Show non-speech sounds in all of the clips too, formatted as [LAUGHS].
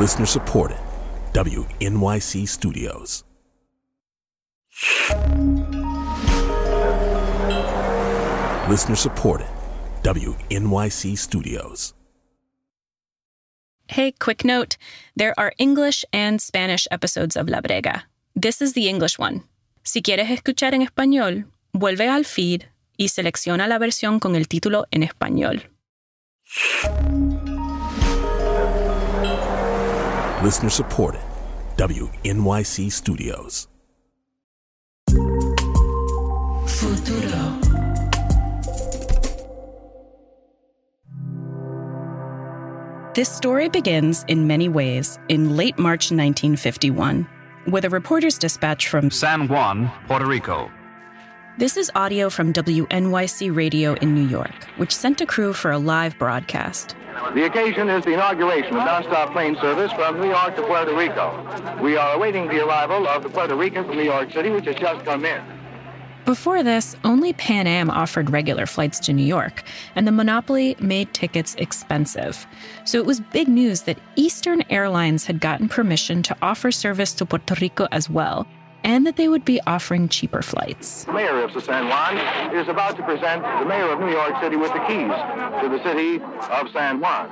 Listener supported. WNYC Studios. Listener supported. WNYC Studios. Hey, quick note there are English and Spanish episodes of La Brega. This is the English one. Si quieres escuchar en español, vuelve al feed y selecciona la versión con el título en español. Listener supported. WNYC Studios. Futuro. This story begins in many ways in late March 1951 with a reporter's dispatch from San Juan, Puerto Rico. This is audio from WNYC Radio in New York, which sent a crew for a live broadcast. The occasion is the inauguration of nonstop plane service from New York to Puerto Rico. We are awaiting the arrival of the Puerto Rican from New York City, which has just come in. Before this, only Pan Am offered regular flights to New York, and the monopoly made tickets expensive. So it was big news that Eastern Airlines had gotten permission to offer service to Puerto Rico as well, and that they would be offering cheaper flights. The mayor of San Juan is about to present the mayor of New York City with the keys to the city of San Juan.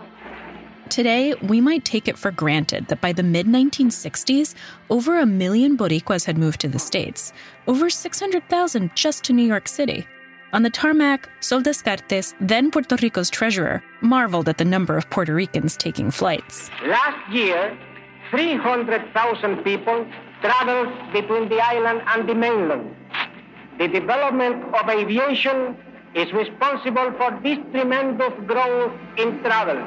Today, we might take it for granted that by the mid 1960s, over a million Boricuas had moved to the States, over 600,000 just to New York City. On the tarmac, Sol Descartes, then Puerto Rico's treasurer, marveled at the number of Puerto Ricans taking flights. Last year, 300,000 people traveled between the island and the mainland. The development of aviation is responsible for this tremendous growth in travel.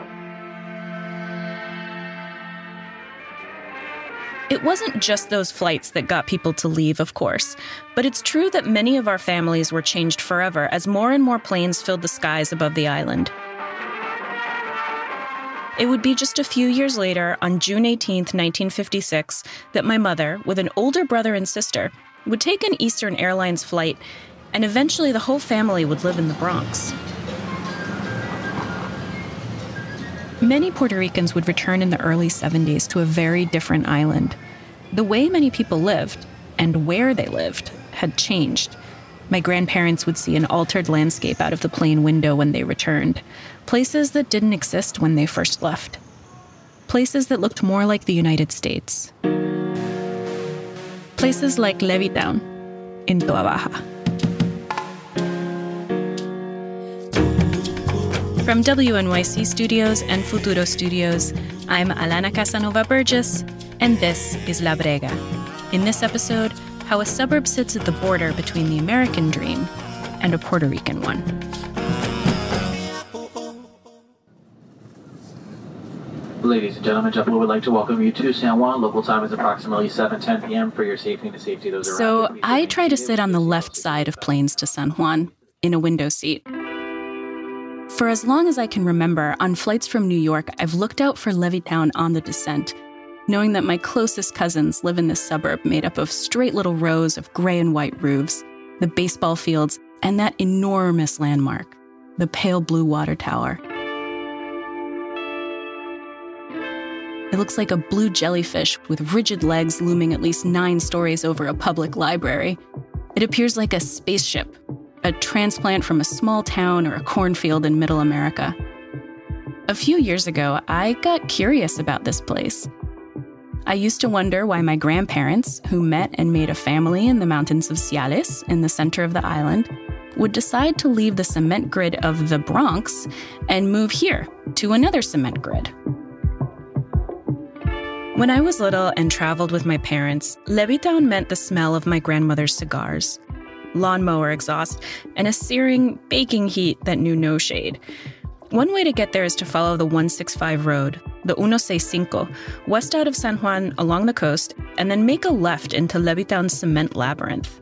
It wasn't just those flights that got people to leave, of course, but it's true that many of our families were changed forever as more and more planes filled the skies above the island. It would be just a few years later, on June 18, 1956, that my mother, with an older brother and sister, would take an Eastern Airlines flight, and eventually the whole family would live in the Bronx. Many Puerto Ricans would return in the early 70s to a very different island. The way many people lived, and where they lived, had changed. My grandparents would see an altered landscape out of the plane window when they returned, places that didn't exist when they first left, places that looked more like the United States. Places like Levittown in Toa Baja. From WNYC Studios and Futuro Studios, I'm Alana Casanova Burgess, and this is La Brega. In this episode, how a suburb sits at the border between the American dream and a Puerto Rican one. Ladies and gentlemen, JetBlue would like to welcome you to San Juan. Local time is approximately 7:10 p.m. For your safety and the safety of those around So you, please I try to sit on the left side of planes to San Juan in a window seat. For as long as I can remember, on flights from New York, I've looked out for Levittown on the descent, knowing that my closest cousins live in this suburb made up of straight little rows of gray and white roofs, the baseball fields, and that enormous landmark, the pale blue water tower. It looks like a blue jellyfish with rigid legs looming at least nine stories over a public library. It appears like a spaceship, a transplant from a small town or a cornfield in middle America. A few years ago, I got curious about this place. I used to wonder why my grandparents, who met and made a family in the mountains of Ciales in the center of the island, would decide to leave the cement grid of the Bronx and move here to another cement grid. When I was little and traveled with my parents, Levittown meant the smell of my grandmother's cigars, lawnmower exhaust, and a searing, baking heat that knew no shade. One way to get there is to follow the 165 road, the 165, west out of San Juan along the coast, and then make a left into Levittown's cement labyrinth.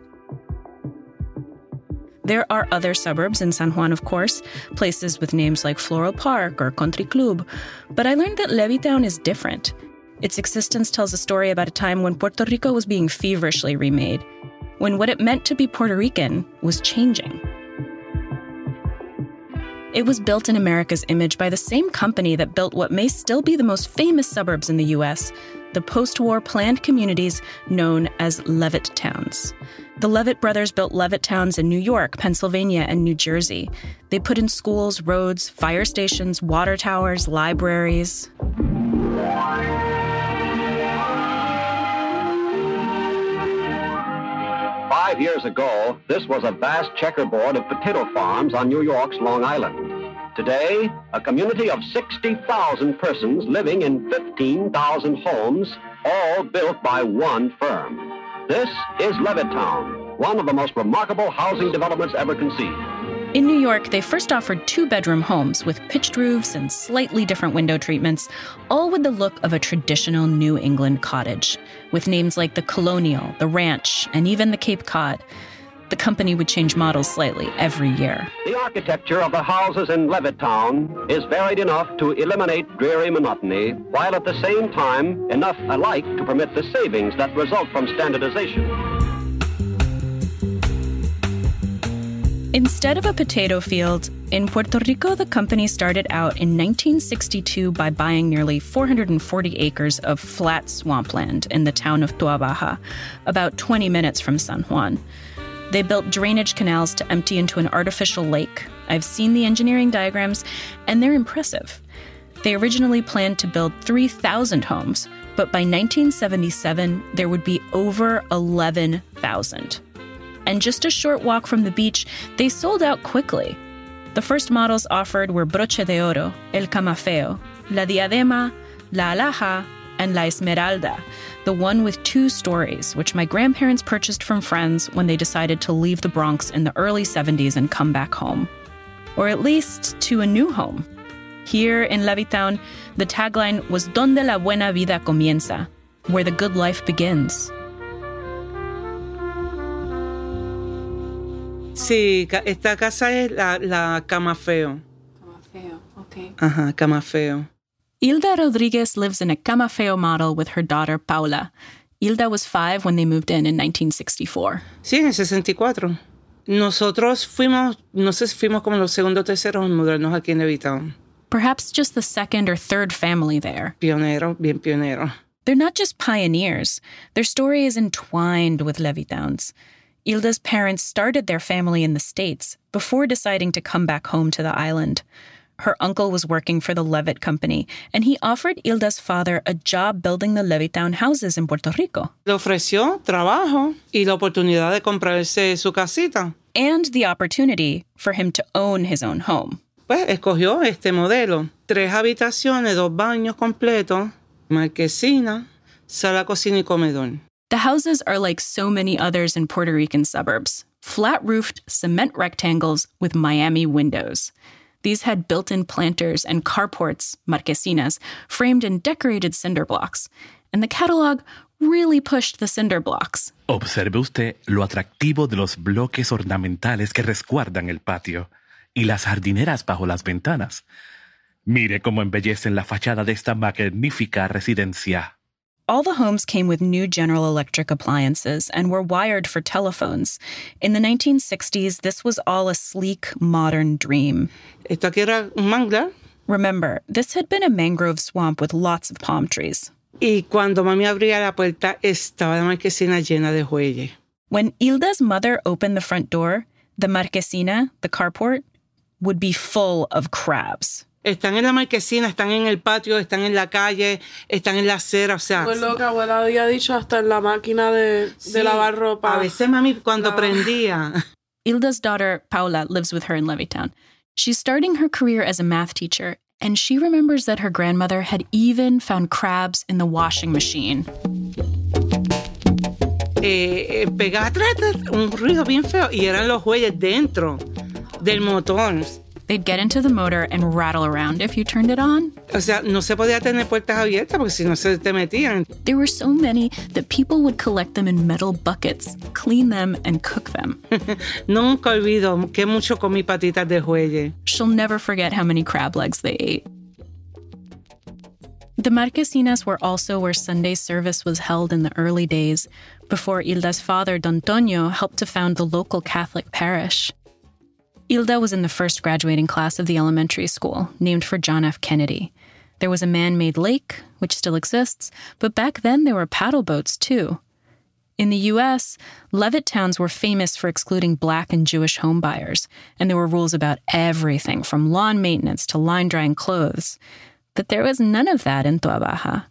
There are other suburbs in San Juan, of course, places with names like Floral Park or Country Club, but I learned that Levittown is different. Its existence tells a story about a time when Puerto Rico was being feverishly remade, when what it meant to be Puerto Rican was changing. It was built in America's image by the same company that built what may still be the most famous suburbs in the US, the post war planned communities known as Levitt towns. The Levitt brothers built Levitt towns in New York, Pennsylvania, and New Jersey. They put in schools, roads, fire stations, water towers, libraries. Five years ago, this was a vast checkerboard of potato farms on New York's Long Island. Today, a community of 60,000 persons living in 15,000 homes, all built by one firm. This is Levittown, one of the most remarkable housing developments ever conceived. In New York, they first offered two bedroom homes with pitched roofs and slightly different window treatments, all with the look of a traditional New England cottage, with names like the Colonial, the Ranch, and even the Cape Cod. The company would change models slightly every year. The architecture of the houses in Levittown is varied enough to eliminate dreary monotony, while at the same time enough alike to permit the savings that result from standardization. Instead of a potato field, in Puerto Rico, the company started out in 1962 by buying nearly 440 acres of flat swampland in the town of Toa Baja, about 20 minutes from San Juan. They built drainage canals to empty into an artificial lake. I've seen the engineering diagrams, and they're impressive. They originally planned to build 3,000 homes, but by 1977, there would be over 11,000 and just a short walk from the beach, they sold out quickly. The first models offered were Broche de Oro, El Camafeo, La Diadema, La Alhaja, and La Esmeralda, the one with two stories, which my grandparents purchased from friends when they decided to leave the Bronx in the early 70s and come back home. Or at least to a new home. Here in Levittown, the tagline was Donde la buena vida comienza, where the good life begins. Sí, esta casa es la, la Camafeo. Cama Feo, okay. Ajá, Camafeo. Hilda Rodriguez lives in a Camafeo model with her daughter Paula. Hilda was five when they moved in in 1964. Sí, en el 64. Nosotros fuimos, no sé si fuimos como los segundos o terceros en mudarnos aquí en Levittown. Perhaps just the second or third family there. Pionero, bien pionero. They're not just pioneers. Their story is entwined with Levittown's. Hilda's parents started their family in the States before deciding to come back home to the island. Her uncle was working for the Levitt Company, and he offered Hilda's father a job building the Levittown houses in Puerto Rico. Le ofreció trabajo y la oportunidad de comprarse su casita. And the opportunity for him to own his own home. Pues escogió este modelo. Tres habitaciones, dos baños completos, marquesina, sala, cocina y comedor. The houses are like so many others in Puerto Rican suburbs flat roofed cement rectangles with Miami windows. These had built in planters and carports, marquesinas, framed in decorated cinder blocks. And the catalog really pushed the cinder blocks. Observe usted lo atractivo de los bloques ornamentales que resguardan el patio y las jardineras bajo las ventanas. Mire cómo embellecen la fachada de esta magnífica residencia. All the homes came with new General Electric appliances and were wired for telephones. In the 1960s, this was all a sleek, modern dream. Esto aquí era un manglar. Remember, this had been a mangrove swamp with lots of palm trees. Y cuando mami abría la puerta, estaba la marquesina llena de jueyes. When Hilda's mother opened the front door, the marquesina, the carport, would be full of crabs. Están en la marquesina, están en el patio, están en la calle, están en la acera, o sea. Pues lo que abuela había dicho hasta en la máquina de, sí, de lavar ropa. A veces mami cuando No. prendía. [LAUGHS] Hilda's daughter, Paula, lives with her in Levittown. She's starting her career as a math teacher, and she remembers that her grandmother had even found crabs in the washing machine. eh, eh, pegaba un ruido bien feo y eran los jueyes dentro del motor. They'd get into the motor and rattle around if you turned it on. O sea, no se podía tener puertas abiertas porque si no se te metían. There were so many that people would collect them in metal buckets, clean them, and cook them. [LAUGHS] Nunca olvido que mucho comí patitas de jueyes. She'll never forget how many crab legs they ate. The Marquesinas were also where Sunday service was held in the early days, before Hilda's father, Don Toño, helped to found the local Catholic parish. Hilda was in the first graduating class of the elementary school, named for John F. Kennedy. There was a man made lake, which still exists, but back then there were paddle boats too. In the US, Levitt towns were famous for excluding black and Jewish homebuyers, and there were rules about everything from lawn maintenance to line drying clothes. But there was none of that in Toa Baja.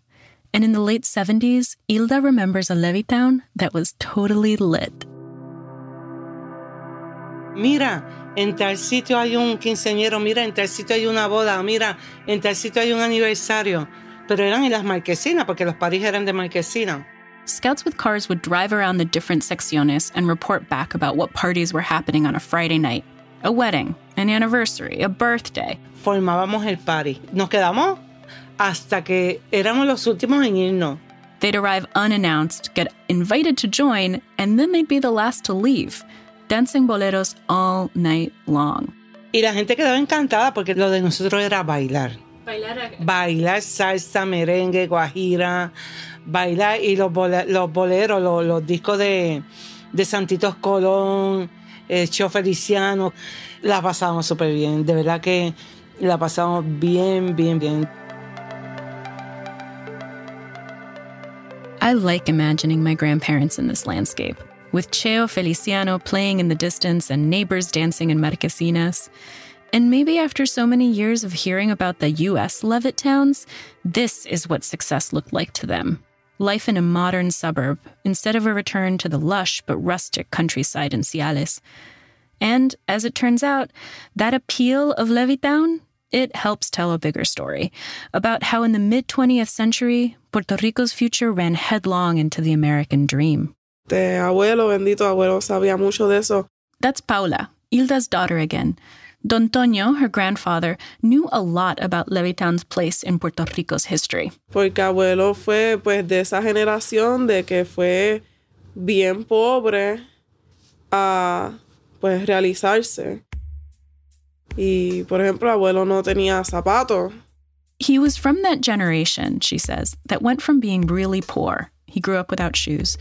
And in the late 70s, Hilda remembers a Levittown that was totally lit. Mira, en tal sitio hay un quinceañero, mira, en tal sitio hay una boda, mira, en tal sitio hay un aniversario. Pero eran en las marquesinas, porque los París eran de marquesina. Scouts with cars would drive around the different secciones and report back about what parties were happening on a Friday night. A wedding, an anniversary, a birthday. Formábamos el party. Nos quedamos hasta que éramos los últimos en irnos. They'd arrive unannounced, get invited to join, and then they'd be the last to leave, dancing boleros all night long. Y la gente quedaba encantada porque lo de nosotros era bailar. Bailar. Bailar salsa, merengue, guajira, bailar y los, bole- los boleros, los, los discos de, de Santitos Colón, eh, Feliciano. La pasábamos súper bien, de verdad que la pasamos bien, bien, bien. I like imagining my grandparents in this landscape, with Cheo Feliciano playing in the distance and neighbors dancing in marquesinas. And maybe after so many years of hearing about the US Levitt towns, this is what success looked like to them. Life in a modern suburb instead of a return to the lush but rustic countryside in Ciales. And as it turns out, that appeal of Levittown, it helps tell a bigger story about how in the mid 20th century, Puerto Rico's future ran headlong into the American dream. De abuelo, bendito abuelo, sabía mucho de eso. That's Paula, Hilda's daughter again. Don Toño, her grandfather, knew a lot about Levittown's place in Puerto Rico's history. Porque abuelo fue pues de esa generación de que fue bien pobre a pues realizarse. Y por ejemplo, abuelo no tenía zapatos. He was from that generation, she says, that went from being really poor, he grew up without shoes,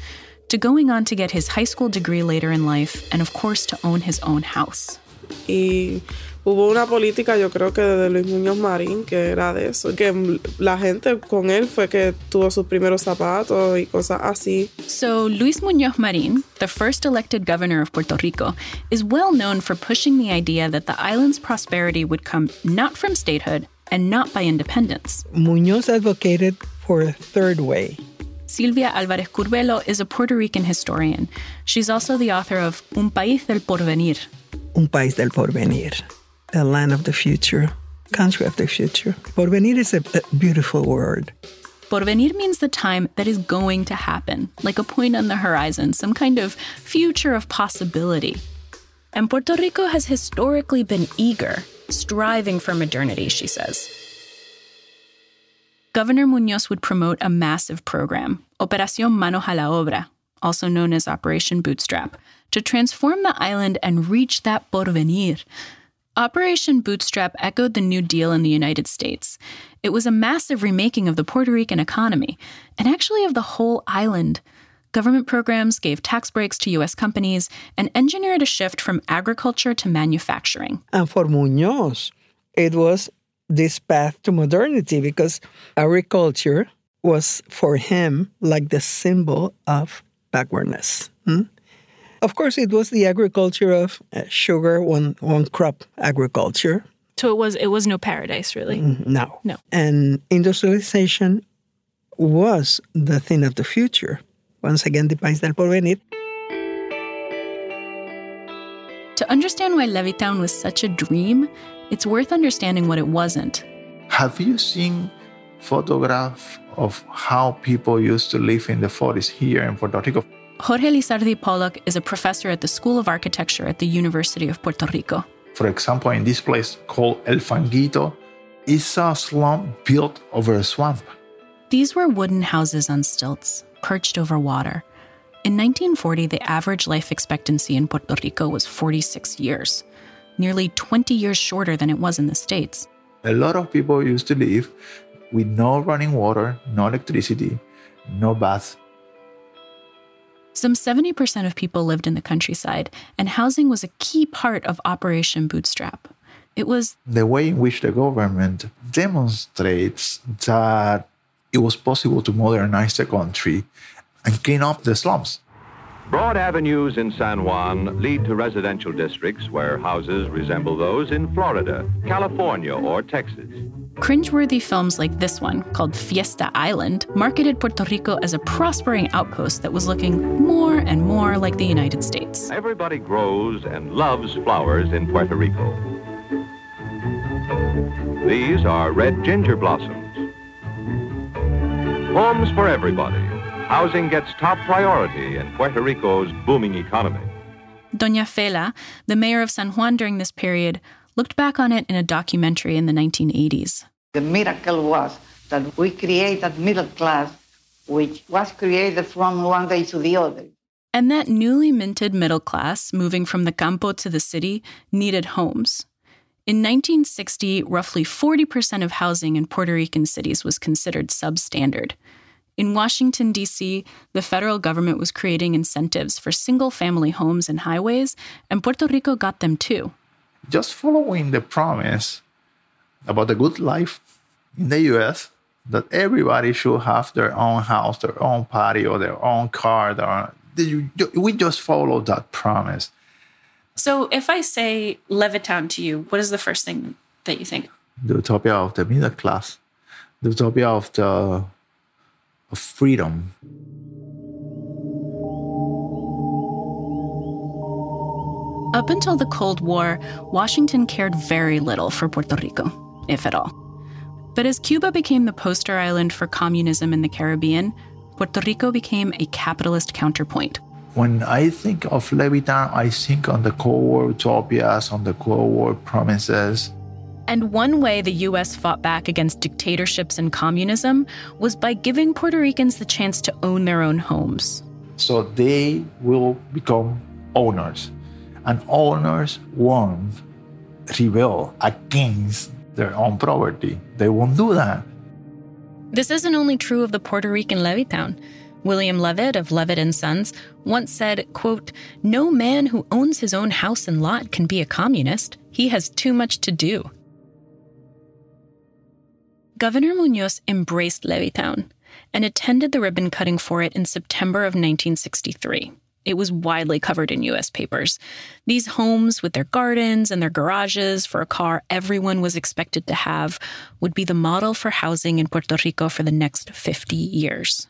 to going on to get his high school degree later in life, and of course to own his own house. Y hubo una política, yo creo que de Luis Muñoz Marín, que era de eso, que la gente con él fue que tuvo sus primeros zapatos y cosas así. So, Luis Muñoz Marin, the first elected governor of Puerto Rico, is well known for pushing the idea that the island's prosperity would come not from statehood and not by independence. Muñoz advocated for a third way. Silvia Alvarez Curbelo is a Puerto Rican historian. She's also the author of Un País del Porvenir. Un país del porvenir, the land of the future, country of the future. Porvenir is a, a beautiful word. Porvenir means the time that is going to happen, like a point on the horizon, some kind of future of possibility. And Puerto Rico has historically been eager, striving for modernity, she says. Governor Munoz would promote a massive program, Operación Manos a la Obra, also known as Operation Bootstrap, to transform the island and reach that porvenir. Operation Bootstrap echoed the New Deal in the United States. It was a massive remaking of the Puerto Rican economy, and actually of the whole island. Government programs gave tax breaks to U.S. companies and engineered a shift from agriculture to manufacturing. And for Muñoz, it was this path to modernity because agriculture was for him like the symbol of backwardness. hmm? Of course, it was the agriculture of uh, sugar, one, one crop agriculture. So it was it was no paradise, really. No. No. And industrialization was the thing of the future. Once again, the país del porvenir. To understand why Levittown was such a dream, it's worth understanding what it wasn't. Have you seen photograph of how people used to live in the 40s here in Puerto Rico? Jorge Lizardi Pollock is a professor at the School of Architecture at the University of Puerto Rico. For example, in this place called El Fanguito, it's a slum built over a swamp. These were wooden houses on stilts, perched over water. In 1940, the average life expectancy in Puerto Rico was 46 years, nearly 20 years shorter than it was in the States. A lot of people used to live with no running water, no electricity, no bath. Some 70% of people lived in the countryside, and housing was a key part of Operation Bootstrap. It was the way in which the government demonstrates that it was possible to modernize the country and clean up the slums. Broad avenues in San Juan lead to residential districts where houses resemble those in Florida, California, or Texas. Cringeworthy films like this one, called Fiesta Island, marketed Puerto Rico as a prospering outpost that was looking more and more like the United States. Everybody grows and loves flowers in Puerto Rico. These are red ginger blossoms. Homes for everybody. Housing gets top priority in Puerto Rico's booming economy. Doña Fela, the mayor of San Juan during this period, looked back on it in a documentary in the 1980s. The miracle was that we created middle class, which was created from one day to the other. And that newly minted middle class, moving from the campo to the city, needed homes. In 1960, roughly 40% of housing in Puerto Rican cities was considered substandard. In Washington, D.C., the federal government was creating incentives for single family homes and highways, and Puerto Rico got them too just following the promise about the good life in the US that everybody should have their own house, their own patio, or their own car. Their own, we just follow that promise. So, if I say Levittown to you, what is the first thing that you think? The utopia of the middle class, the utopia of the of freedom. Up until the Cold War, Washington cared very little for Puerto Rico, if at all. But as Cuba became the poster island for communism in the Caribbean, Puerto Rico became a capitalist counterpoint. When I think of Levittown, I think on the Cold War utopias, on the Cold War promises. And one way the U.S. fought back against dictatorships and communism was by giving Puerto Ricans the chance to own their own homes. So they will become owners and owners won't rebel against their own property. They won't do that. This isn't only true of the Puerto Rican Levittown. William Levitt of Levitt and Sons once said, quote, "No man who owns his own house and lot can be a communist. He has too much to do." Governor Munoz embraced Levittown and attended the ribbon cutting for it in September of 1963. It was widely covered in US papers. These homes, with their gardens and their garages for a car everyone was expected to have, would be the model for housing in Puerto Rico for the next 50 years.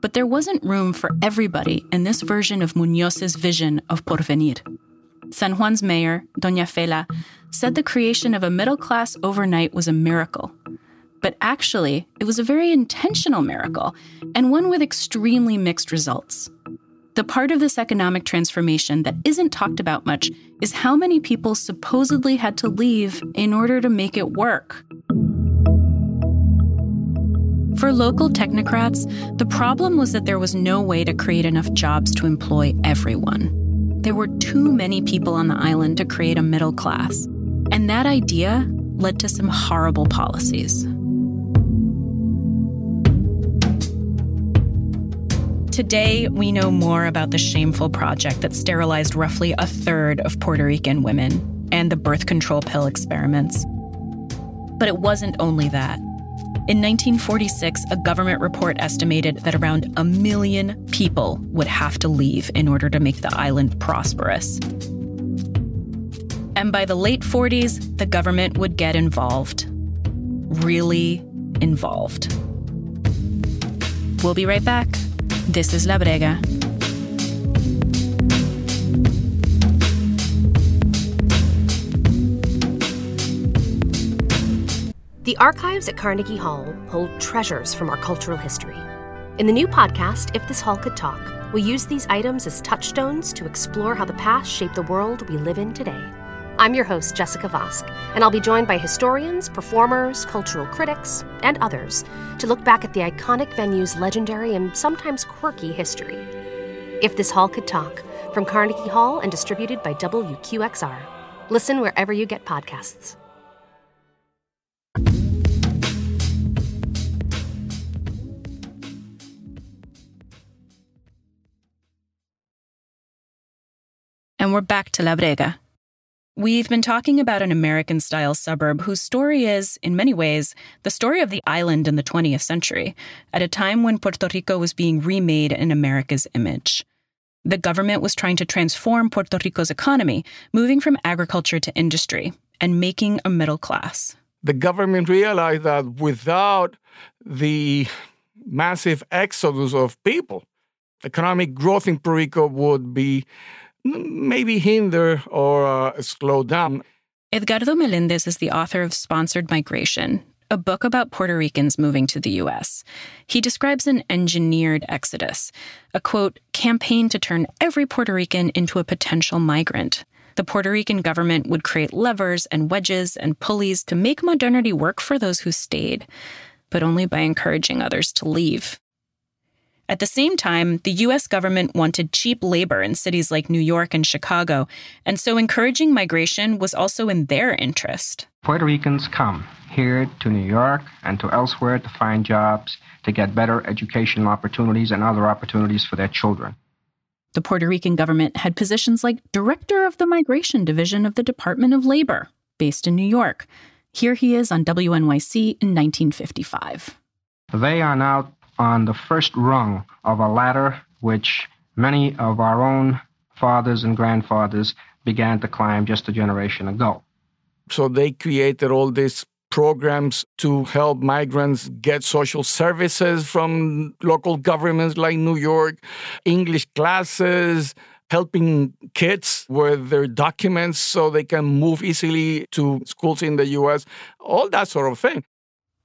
But there wasn't room for everybody in this version of Munoz's vision of Porvenir. San Juan's mayor, Doña Fela, said the creation of a middle class overnight was a miracle. But actually, it was a very intentional miracle, and one with extremely mixed results. The part of this economic transformation that isn't talked about much is how many people supposedly had to leave in order to make it work. For local technocrats, the problem was that there was no way to create enough jobs to employ everyone. There were too many people on the island to create a middle class. And that idea led to some horrible policies. Today, we know more about the shameful project that sterilized roughly a third of Puerto Rican women and the birth control pill experiments. But it wasn't only that. In 1946, a government report estimated that around a million people would have to leave in order to make the island prosperous. And by the late 40s, the government would get involved. Really involved. We'll be right back. This is La Brega. The archives at Carnegie Hall hold treasures from our cultural history. In the new podcast, If This Hall Could Talk, we use these items as touchstones to explore how the past shaped the world we live in today. I'm your host, Jessica Vosk, and I'll be joined by historians, performers, cultural critics, and others to look back at the iconic venue's legendary and sometimes quirky history. If This Hall Could Talk, from Carnegie Hall and distributed by WQXR. Listen wherever you get podcasts. We're back to La Brega. We've been talking about an American style suburb whose story is, in many ways, the story of the island in the 20th century, at a time when Puerto Rico was being remade in America's image. The government was trying to transform Puerto Rico's economy, moving from agriculture to industry and making a middle class. The government realized that without the massive exodus of people, economic growth in Puerto Rico would be maybe hinder or uh, slow down. Edgardo Melendez is the author of Sponsored Migration, a book about Puerto Ricans moving to the U.S. He describes an engineered exodus, a quote, campaign to turn every Puerto Rican into a potential migrant. The Puerto Rican government would create levers and wedges and pulleys to make modernity work for those who stayed, but only by encouraging others to leave. At the same time, the US government wanted cheap labor in cities like New York and Chicago, and so encouraging migration was also in their interest. Puerto Ricans come here to New York and to elsewhere to find jobs, to get better educational opportunities and other opportunities for their children. The Puerto Rican government had positions like Director of the Migration Division of the Department of Labor, based in New York. Here he is on WNYC in 1955. They are now on the first rung of a ladder which many of our own fathers and grandfathers began to climb just a generation ago. So they created all these programs to help migrants get social services from local governments like New York, English classes, helping kids with their documents so they can move easily to schools in the US, all that sort of thing.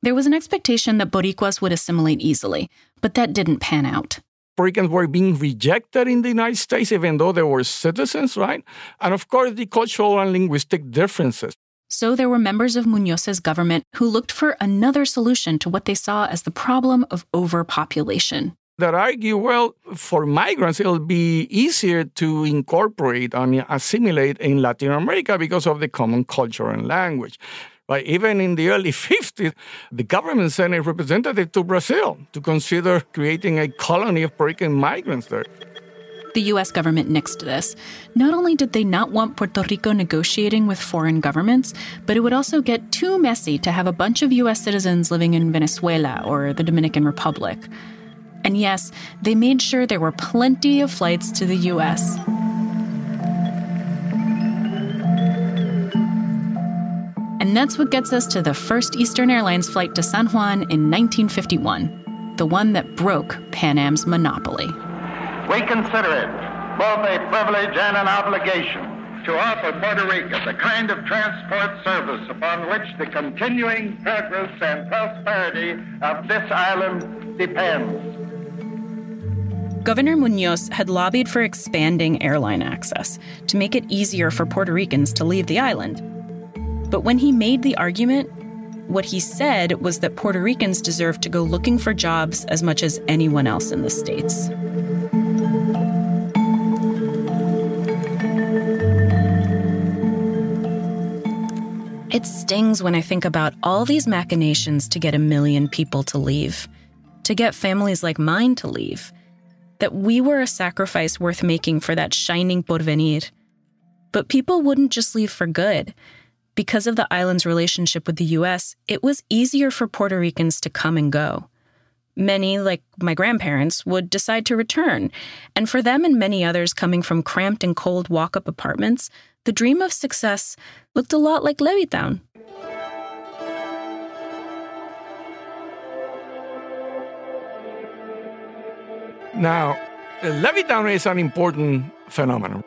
There was an expectation that Boricuas would assimilate easily, but that didn't pan out. Puerto were being rejected in the United States, even though they were citizens, right? And of course, the cultural and linguistic differences. So there were members of Muñoz's government who looked for another solution to what they saw as the problem of overpopulation. That argue, well, for migrants, it'll be easier to incorporate and assimilate in Latin America because of the common culture and language. But even in the early [LAUGHS] 50s, the government sent a representative to Brazil to consider creating a colony of Puerto Rican migrants there. The US government nixed this. Not only did they not want Puerto Rico negotiating with foreign governments, but it would also get too messy to have a bunch of US citizens living in Venezuela or the Dominican Republic. And yes, they made sure there were plenty of flights to the US. And that's what gets us to the first Eastern Airlines flight to San Juan in 1951, the one that broke Pan Am's monopoly. We consider it both a privilege and an obligation to offer Puerto Rico the kind of transport service upon which the continuing progress and prosperity of this island depends. Governor Munoz had lobbied for expanding airline access to make it easier for Puerto Ricans to leave the island. But when he made the argument, what he said was that Puerto Ricans deserve to go looking for jobs as much as anyone else in the States. It stings when I think about all these machinations to get a million people to leave, to get families like mine to leave, that we were a sacrifice worth making for that shining porvenir. But people wouldn't just leave for good because of the island's relationship with the US, it was easier for Puerto Ricans to come and go. Many, like my grandparents, would decide to return. And for them and many others coming from cramped and cold walk up apartments, the dream of success looked a lot like Levittown. Now, Levittown is an important phenomenon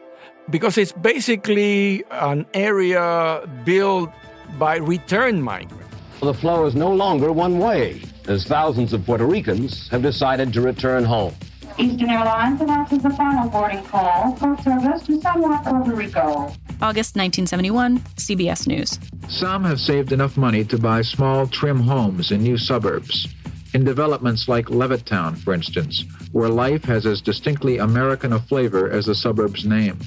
because it's basically an area built by return migrants. The flow is no longer one way, as thousands of Puerto Ricans have decided to return home. Eastern Airlines announces the final boarding call for service to San Juan, Puerto Rico. August 1971, CBS News. Some have saved enough money to buy small, trim homes in new suburbs. In developments like Levittown, for instance, where life has as distinctly American a flavor as the suburb's name.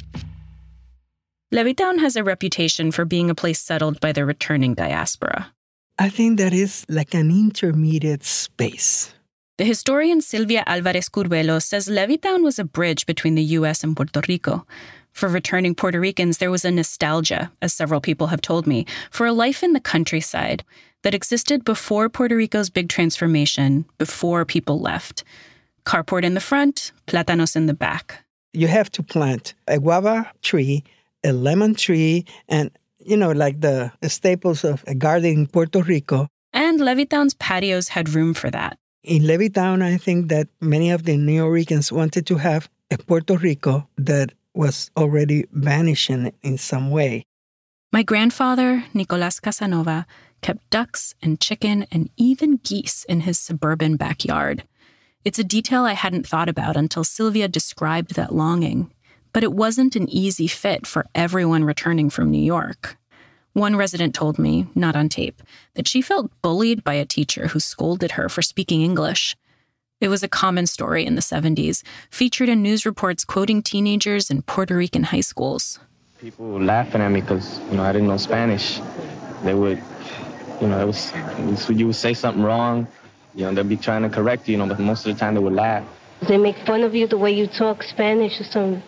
Levittown has a reputation for being a place settled by the returning diaspora. I think that is like an intermediate space. The historian Silvia Alvarez Curbelo says Levittown was a bridge between the US and Puerto Rico. For returning Puerto Ricans, there was a nostalgia, as several people have told me, for a life in the countryside that existed before Puerto Rico's big transformation, before people left. Carport in the front, plátanos in the back. You have to plant a guava tree, a lemon tree, and, you know, like the staples of a garden in Puerto Rico. And Levittown's patios had room for that. In Levittown, I think that many of the New Ricans wanted to have a Puerto Rico that was already vanishing in some way. My grandfather, Nicolas Casanova, kept ducks and chicken and even geese in his suburban backyard. It's a detail I hadn't thought about until Silvia described that longing. But it wasn't an easy fit for everyone returning from New York. One resident told me, not on tape, that she felt bullied by a teacher who scolded her for speaking English. It was a common story in the 70s, featured in news reports quoting teenagers in Puerto Rican high schools. People were laughing at me because, you know, I didn't know Spanish. They would, you know, it was, it was, you would say something wrong, you know, they'd be trying to correct you, you know, but most of the time they would laugh. They make fun of you the way you talk Spanish or something.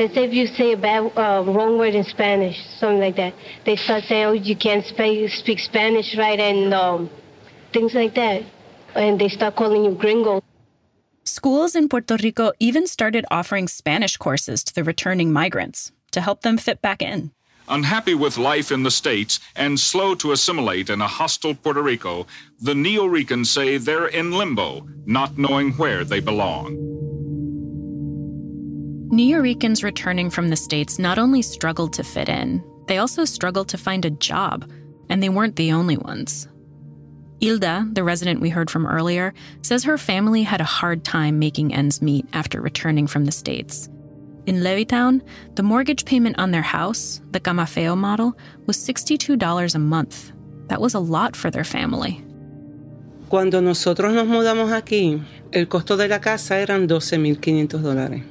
Let's say if you say a bad, uh, wrong word in Spanish, something like that, they start saying, oh, you can't speak, speak Spanish right, and um, things like that. And they start calling you gringo. Schools in Puerto Rico even started offering Spanish courses to the returning migrants to help them fit back in. Unhappy with life in the States and slow to assimilate in a hostile Puerto Rico, the Neo Ricans say they're in limbo, not knowing where they belong. Neo Yorkers returning from the States not only struggled to fit in, they also struggled to find a job, and they weren't the only ones. Hilda, the resident we heard from earlier, says her family had a hard time making ends meet after returning from the States. In Levittown, the mortgage payment on their house, the Camafeo model, was $62 a month. That was a lot for their family. Cuando nosotros nos mudamos aquí, el costo de la casa eran 12.500 dólares.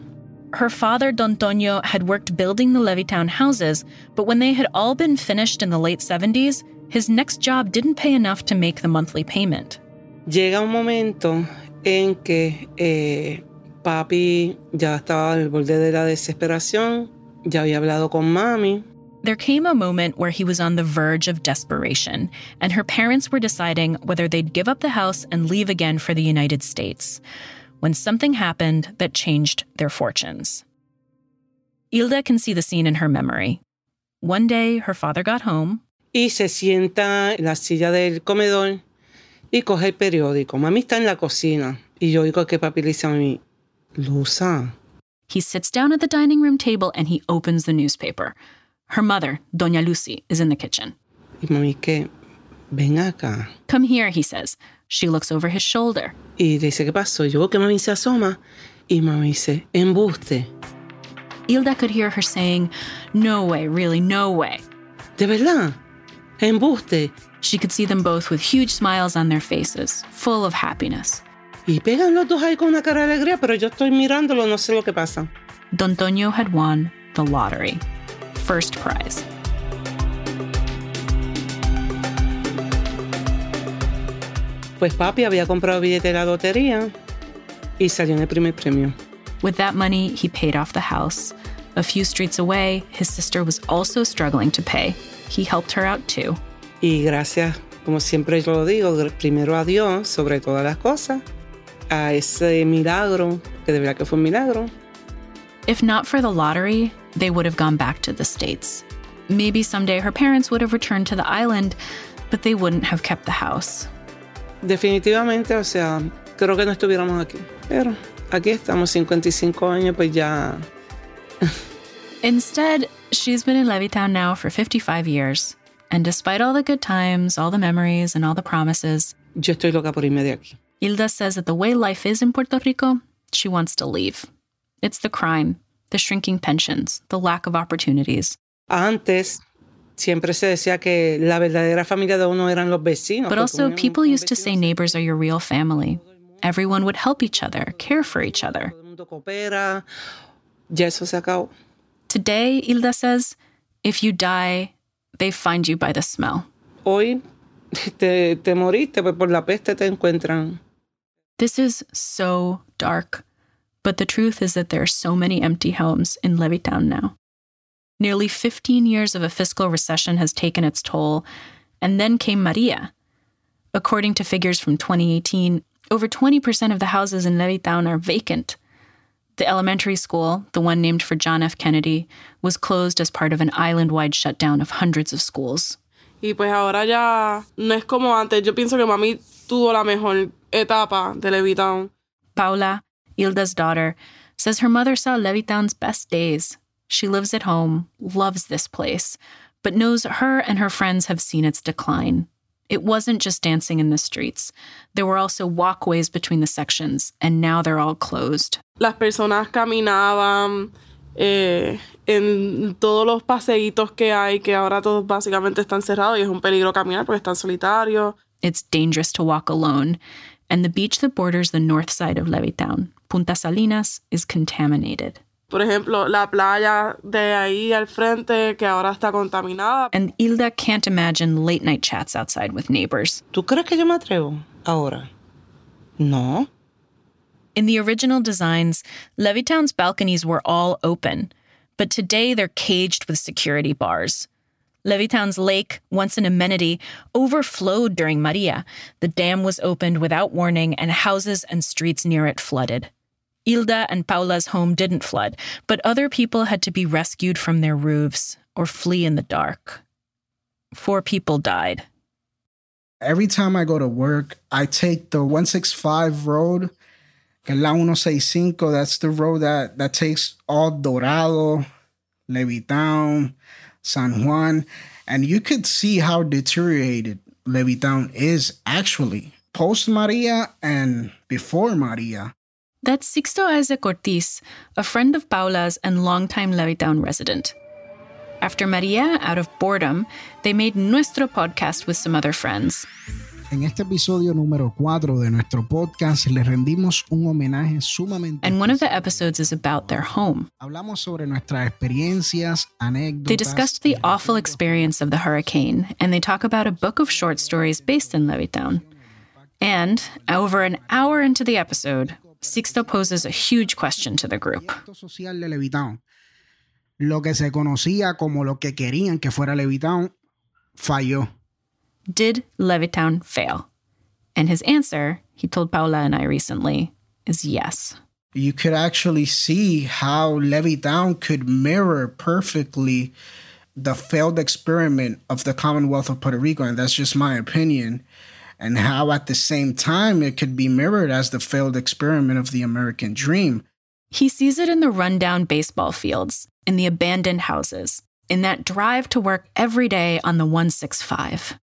Her father, Don Toño, had worked building the Levittown houses, but when they had all been finished in the late 70s, his next job didn't pay enough to make the monthly payment. Llega un momento en que eh, papi ya estaba al borde de la desesperación, ya había hablado con mami. There came a moment where he was on the verge of desperation, and her parents were deciding whether they'd give up the house and leave again for the United States, when something happened that changed their fortunes. Hilda can see the scene in her memory. One day, her father got home. Y se sienta en la silla del comedor y coge el periódico. Mami está en la cocina. Y yo digo que papi le dice a mí, Lusa. He sits down at the dining room table and he opens the newspaper. Her mother, Doña Lucy, is in the kitchen. Y mami que, ven acá. Come here, he says. She looks over his shoulder. Y dice, ¿qué pasó? Yo que mami se asoma. Y mami dice, embuste. Hilda could hear her saying, No way, really, no way. De verdad? Embuste. She could see them both with huge smiles on their faces, full of happiness. Y pegan los dos ahí con una cara de alegría, pero yo estoy mirándolo, no sé lo que pasa. Don Toño had won the lottery. First prize. Pues papi había comprado billete de la lotería y salió en el primer premio. With that money, he paid off the house. A few streets away, his sister was also struggling to pay. He helped her out too. Y gracias, como siempre yo lo digo, primero a Dios sobre todas las cosas, a ese milagro, que de verdad que fue un milagro. If not for the lottery, they would have gone back to the States. Maybe someday her parents would have returned to the island, but they wouldn't have kept the house. Definitivamente, o sea, creo que no estuviéramos aquí. Pero aquí estamos 55 años, pues ya. Instead, she's been in Levittown now for 55 years. And despite all the good times, all the memories, and all the promises, yo estoy loca por irme de aquí. Hilda says that the way life is in Puerto Rico, she wants to leave. It's the crime, the shrinking pensions, the lack of opportunities. Antes, siempre se decía que la verdadera familia de uno eran los vecinos. But also, people used to say neighbors are your real family. Everyone would help each other, care for each other. Ya eso se acabó. Today, Hilda says, if you die, they find you by the smell. Hoy te, te moriste, pues por la peste te encuentran. This is so dark. But the truth is that there are so many empty homes in Levittown now. Nearly 15 years of a fiscal recession has taken its toll, and then came Maria. According to figures from 2018, over 20% of the houses in Levittown are vacant. The elementary school, the one named for John F. Kennedy, was closed as part of an island wide shutdown of hundreds of schools. Y pues ahora ya no es como antes. Yo pienso que mami tuvo la mejor etapa de Levittown. Paula, Hilda's daughter, says her mother saw Levittown's best days. She lives at home, loves this place, but knows her and her friends have seen its decline. It wasn't just dancing in the streets. There were also walkways between the sections, and now they're all closed. Las personas caminaban eh, en todos los paseitos que hay, que ahora todos básicamente están cerrados y es un peligro caminar porque están solitarios. It's dangerous to walk alone, and the beach that borders the north side of Levittown, Punta Salinas, is contaminated. Por ejemplo, la playa de ahí al frente que ahora está contaminada. And Hilda can't imagine late night chats outside with neighbors. ¿Tú crees que yo me atrevo ahora? No. In the original designs, Levittown's balconies were all open, but today they're caged with security bars. Levittown's lake, once an amenity, overflowed during Maria. The dam was opened without warning, and houses and streets near it flooded. Hilda and Paula's home didn't flood, but other people had to be rescued from their roofs or flee in the dark. Four people died. Every time I go to work, I take the 165 road, la 165. That's the road that, that takes all Dorado, Levittown, San Juan. And you could see how deteriorated Levittown is actually post Maria and before Maria. That's Sixto Isaac Ortiz, a friend of Paula's and longtime Levittown resident. After Maria, out of boredom, they made Nuestro podcast with some other friends. En este episodio número 4 de nuestro podcast le rendimos un homenaje sumamente. And one of the episodes is about their home. Hablamos sobre nuestras experiencias, anécdotas. They discussed the awful experience of the hurricane, and they talk about a book of short stories based in Levittown. And over an hour into the episode, Sixto poses a huge question to the group. social de Levittown. Lo que se conocía como lo que querían que fuera Levittown falló. Did Levittown fail? And his answer, he told Paula and I recently, is yes. You could actually see how Levittown could mirror perfectly the failed experiment of the Commonwealth of Puerto Rico, and that's just my opinion. And how at the same time it could be mirrored as the failed experiment of the American dream. He sees it in the rundown baseball fields, in the abandoned houses, in that drive to work every day on the 165.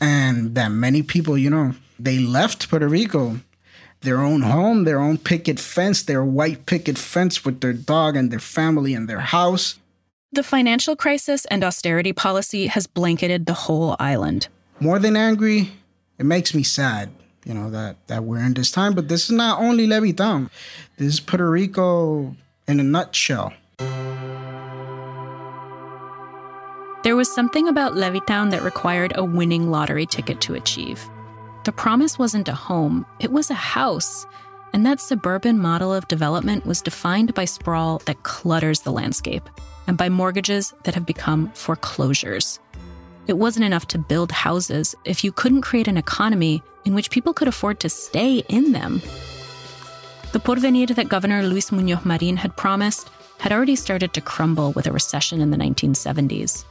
And that many people, you know, they left Puerto Rico, their own home, their own picket fence, their white picket fence with their dog and their family and their house. The financial crisis and austerity policy has blanketed the whole island. More than angry, it makes me sad, you know, that, that we're in this time. But this is not only Levittown, this is Puerto Rico in a nutshell. There was something about Levittown that required a winning lottery ticket to achieve. The promise wasn't a home, it was a house. And that suburban model of development was defined by sprawl that clutters the landscape and by mortgages that have become foreclosures. It wasn't enough to build houses if you couldn't create an economy in which people could afford to stay in them. The porvenir that Governor Luis Muñoz Marin had promised had already started to crumble with a recession in the 1970s.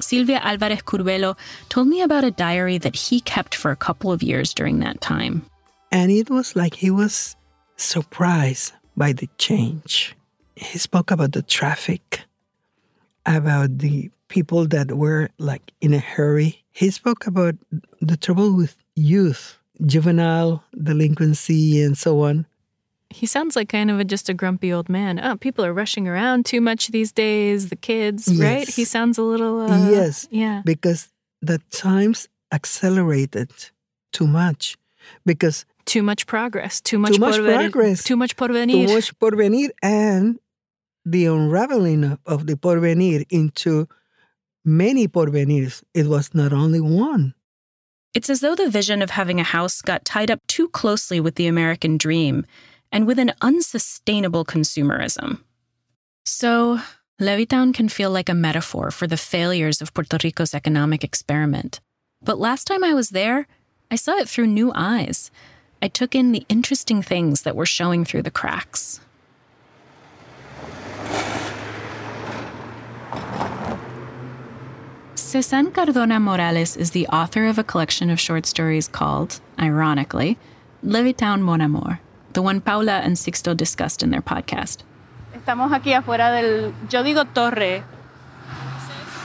Silvia Alvarez Curbelo told me about a diary that he kept for a couple of years during that time. And it was like he was surprised by the change. He spoke about the traffic, about the people that were like in a hurry. He spoke about the trouble with youth, juvenile delinquency, and so on. He sounds like kind of a, just a grumpy old man. Oh, people are rushing around too much these days. The kids, Yes. right? He sounds a little. Uh, yes. Yeah. Because the times accelerated too much. Because Too much progress. Too much, too much porvenir- progress. Too much porvenir. Too much porvenir and the unraveling of- of the porvenir into many porvenirs. It was not only one. It's as though the vision of having a house got tied up too closely with the American dream and with an unsustainable consumerism. So, Levittown can feel like a metaphor for the failures of Puerto Rico's economic experiment. But last time I was there, I saw it through new eyes. I took in the interesting things that were showing through the cracks. Cezanne Cardona Morales is the author of a collection of short stories called, ironically, Levittown Mon Amour, the one Paula and Sixto discussed in their podcast. Estamos aquí afuera del, yo digo torre.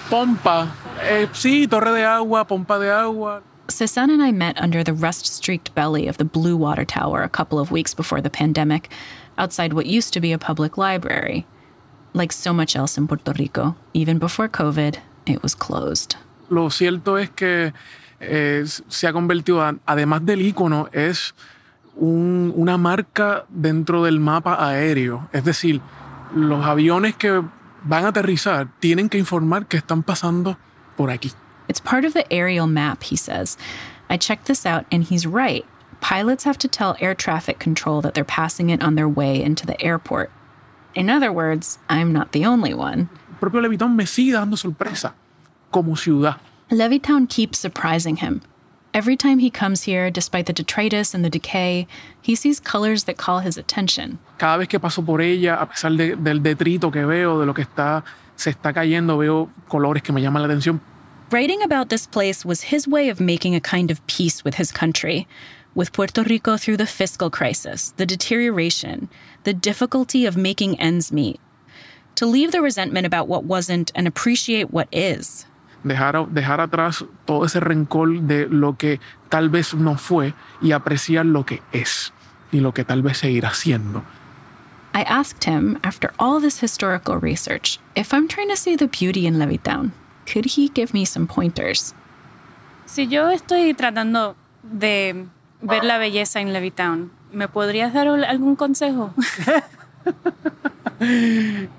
Pompa. Eh, sí, torre de agua, pompa de agua. Cezanne and I met under the rust streaked belly of the Blue Water Tower a couple of weeks before the pandemic, outside what used to be a public library. Like so much else in Puerto Rico, even before COVID, it was closed. Lo cierto es que eh, se ha convertido, además del icono, es un, una marca dentro del mapa aéreo. Es decir, los aviones que van a aterrizar tienen que informar que están pasando por aquí. It's part of the aerial map, he says. I checked this out, and he's right. Pilots have to tell air traffic control that they're passing it on their way into the airport. In other words, I'm not the only one. Propio Levittown me sigue dando sorpresa como ciudad. Levittown keeps surprising him. Every time he comes here, despite the detritus and the decay, he sees colors that call his attention. Cada vez que paso por ella, a pesar de, del detrito que veo, de lo que está, se está cayendo, veo colores que me llaman la atención. Writing about this place was his way of making a kind of peace with his country, with Puerto Rico through the fiscal crisis, the deterioration, the difficulty of making ends meet. To leave the resentment about what wasn't and appreciate what is. Dejar, dejar atrás todo ese rencor de lo que tal vez no fue y apreciar lo que es y lo que tal vez seguirá siendo. I asked him, after all this historical research, if I'm trying to see the beauty in Levittown, could he give me some pointers? Si yo estoy tratando de ver la belleza en Levittown, ¿me podrías dar algún consejo? [LAUGHS]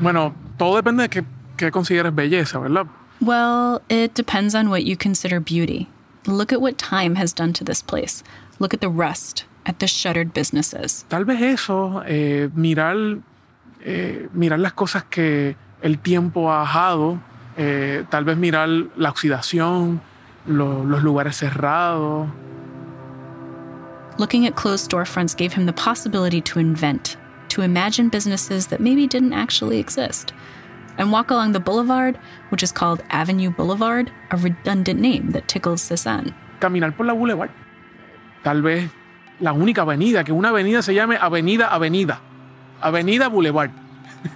bueno, todo depende de qué, qué consideres belleza, ¿verdad? Well, it depends on what you consider beauty. Look at what time has done to this place. Look at the rust, at the shuttered businesses. Tal vez eso, eh, mirar, eh, mirar las cosas que el tiempo ha ajado, eh, tal vez mirar la oxidación, lo, los lugares cerrados. Looking at closed storefronts gave him the possibility to invent, to imagine businesses that maybe didn't actually exist. And walk along the boulevard, which is called Avenue Boulevard, a redundant name that tickles Cezanne. Caminar por la boulevard. Tal vez la única avenida, que una avenida se llame Avenida Avenida. Avenida Boulevard.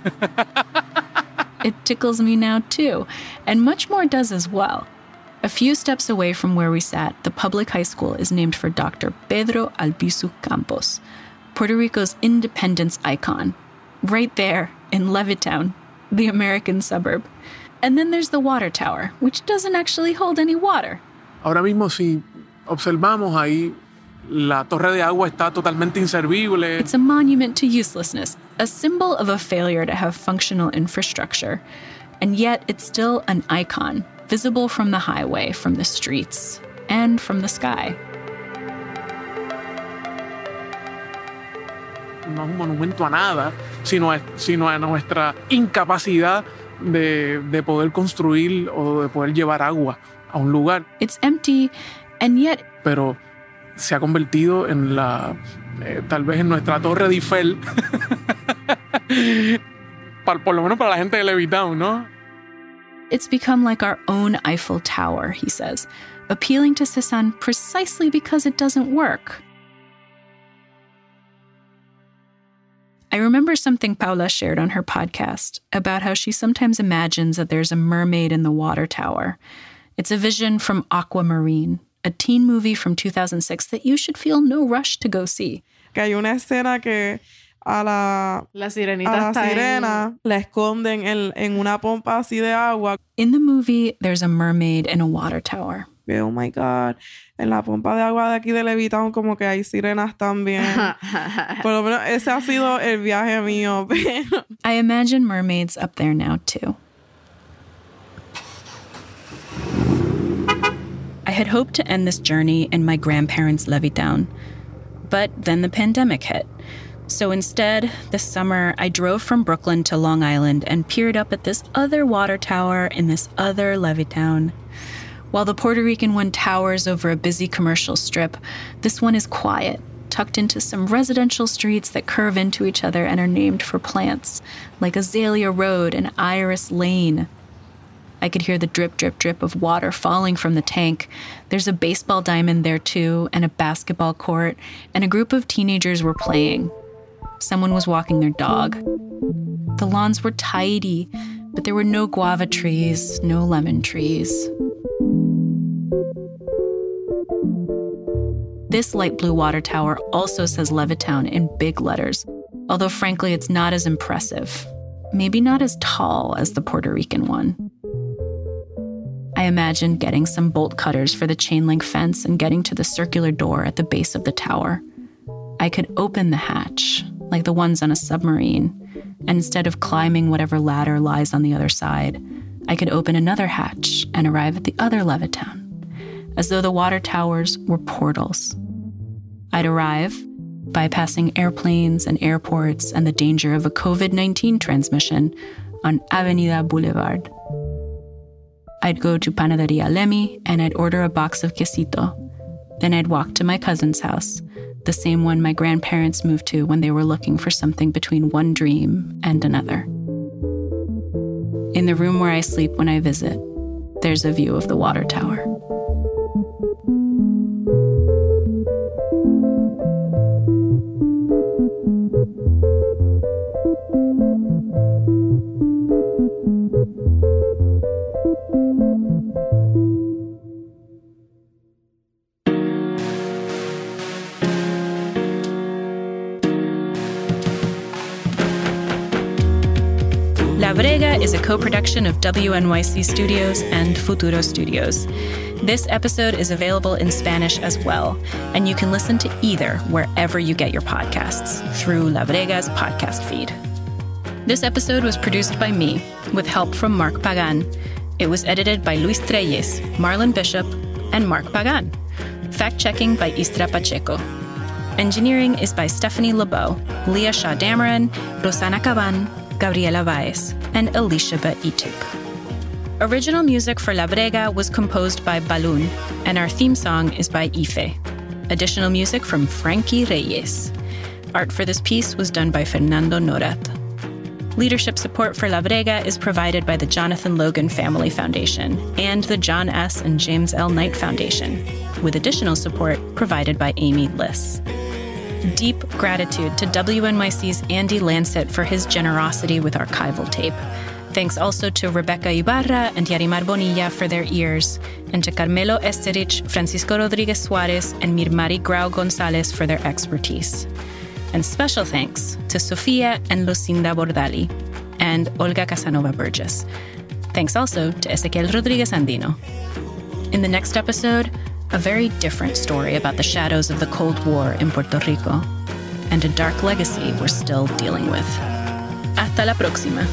[LAUGHS] it tickles me now too, and much more does as well. A few steps away from where we sat, the public high school is named for Dr. Pedro Albizu Campos, Puerto Rico's independence icon, right there in Levittown, the American suburb. And then there's the water tower, which doesn't actually hold any water. Ahora mismo, si observamos ahí, la torre de agua está totalmente inservible. It's a monument to uselessness, a symbol of a failure to have functional infrastructure. And yet, it's still an icon, visible from the highway, from the streets, and from the sky. No es un monumento a nada, sino a, sino a nuestra incapacidad de, de poder construir o de poder llevar agua a un lugar. It's empty, and yet. Pero se ha convertido en la. Eh, tal vez en nuestra torre de Eiffel. [LAUGHS] por, por lo menos para la gente de Levittown, ¿no? It's become like our own Eiffel Tower, he says, appealing to Cezanne precisely because it doesn't work. I remember something Paula shared on her podcast about how she sometimes imagines that there's a mermaid in the water tower. It's a vision from Aquamarine, a teen movie from 2006 that you should feel no rush to go see. Que hay una escena que a la, la sirenita a la sirena en... la esconden en, en una pompa así de agua. In the movie, there's a mermaid in a water tower. Oh my God. En la pompa de agua de aquí de Levittown como que hay sirenas también. [LAUGHS] Por lo menos ese ha sido el viaje mío. [LAUGHS] I imagine mermaids up there now too. I had hoped to end this journey in my grandparents' Levittown. But then the pandemic hit. So instead, this summer, I drove from Brooklyn to Long Island and peered up at this other water tower in this other Levittown. While the Puerto Rican one towers over a busy commercial strip, this one is quiet, tucked into some residential streets that curve into each other and are named for plants, like Azalea Road and Iris Lane. I could hear the drip, drip, drip of water falling from the tank. There's a baseball diamond there too, and a basketball court, and a group of teenagers were playing. Someone was walking their dog. The lawns were tidy, but there were no guava trees, no lemon trees. This light blue water tower also says Levittown in big letters, although frankly, it's not as impressive. Maybe not as tall as the Puerto Rican one. I imagined getting some bolt cutters for the chain link fence and getting to the circular door at the base of the tower. I could open the hatch, like the ones on a submarine, and instead of climbing whatever ladder lies on the other side, I could open another hatch and arrive at the other Levittown, as though the water towers were portals. I'd arrive, bypassing airplanes and airports and the danger of a COVID 19 transmission on Avenida Boulevard. I'd go to Panaderia Lemi and I'd order a box of quesito. Then I'd walk to my cousin's house, the same one my grandparents moved to when they were looking for something between one dream and another. In the room where I sleep when I visit, there's a view of the water tower. Is a co production of WNYC Studios and Futuro Studios. This episode is available in Spanish as well, and you can listen to either wherever you get your podcasts through La Brega's podcast feed. This episode was produced by me, with help from Mark Pagan. It was edited by Luis Trelles, Marlon Bishop, and Mark Pagan. Fact checking by Istra Pacheco. Engineering is by Stephanie LeBeau, Leah Shaw Dameron, Rosana Caban, Gabriela Baez, and Elishaba Ituk. Original music for La Brega was composed by Balún, and our theme song is by Ife. Additional music from Frankie Reyes. Art for this piece was done by Fernando Norat. Leadership support for La Brega is provided by the Jonathan Logan Family Foundation and the John S. and James L. Knight Foundation, with additional support provided by Amy Liss. Deep gratitude to WNYC's Andy Lanset for his generosity with archival tape. Thanks also to Rebecca Ibarra and Yarimar Bonilla for their ears, and to Carmelo Esterrich, Francisco Rodriguez Suarez, and Mirmari Grau Gonzalez for their expertise. And special thanks to Sofia and Lucinda Bordali, and Olga Casanova Burgess. Thanks also to Ezequiel Rodriguez Andino. In the next episode, a very different story about the shadows of the Cold War in Puerto Rico and a dark legacy we're still dealing with. Hasta la próxima.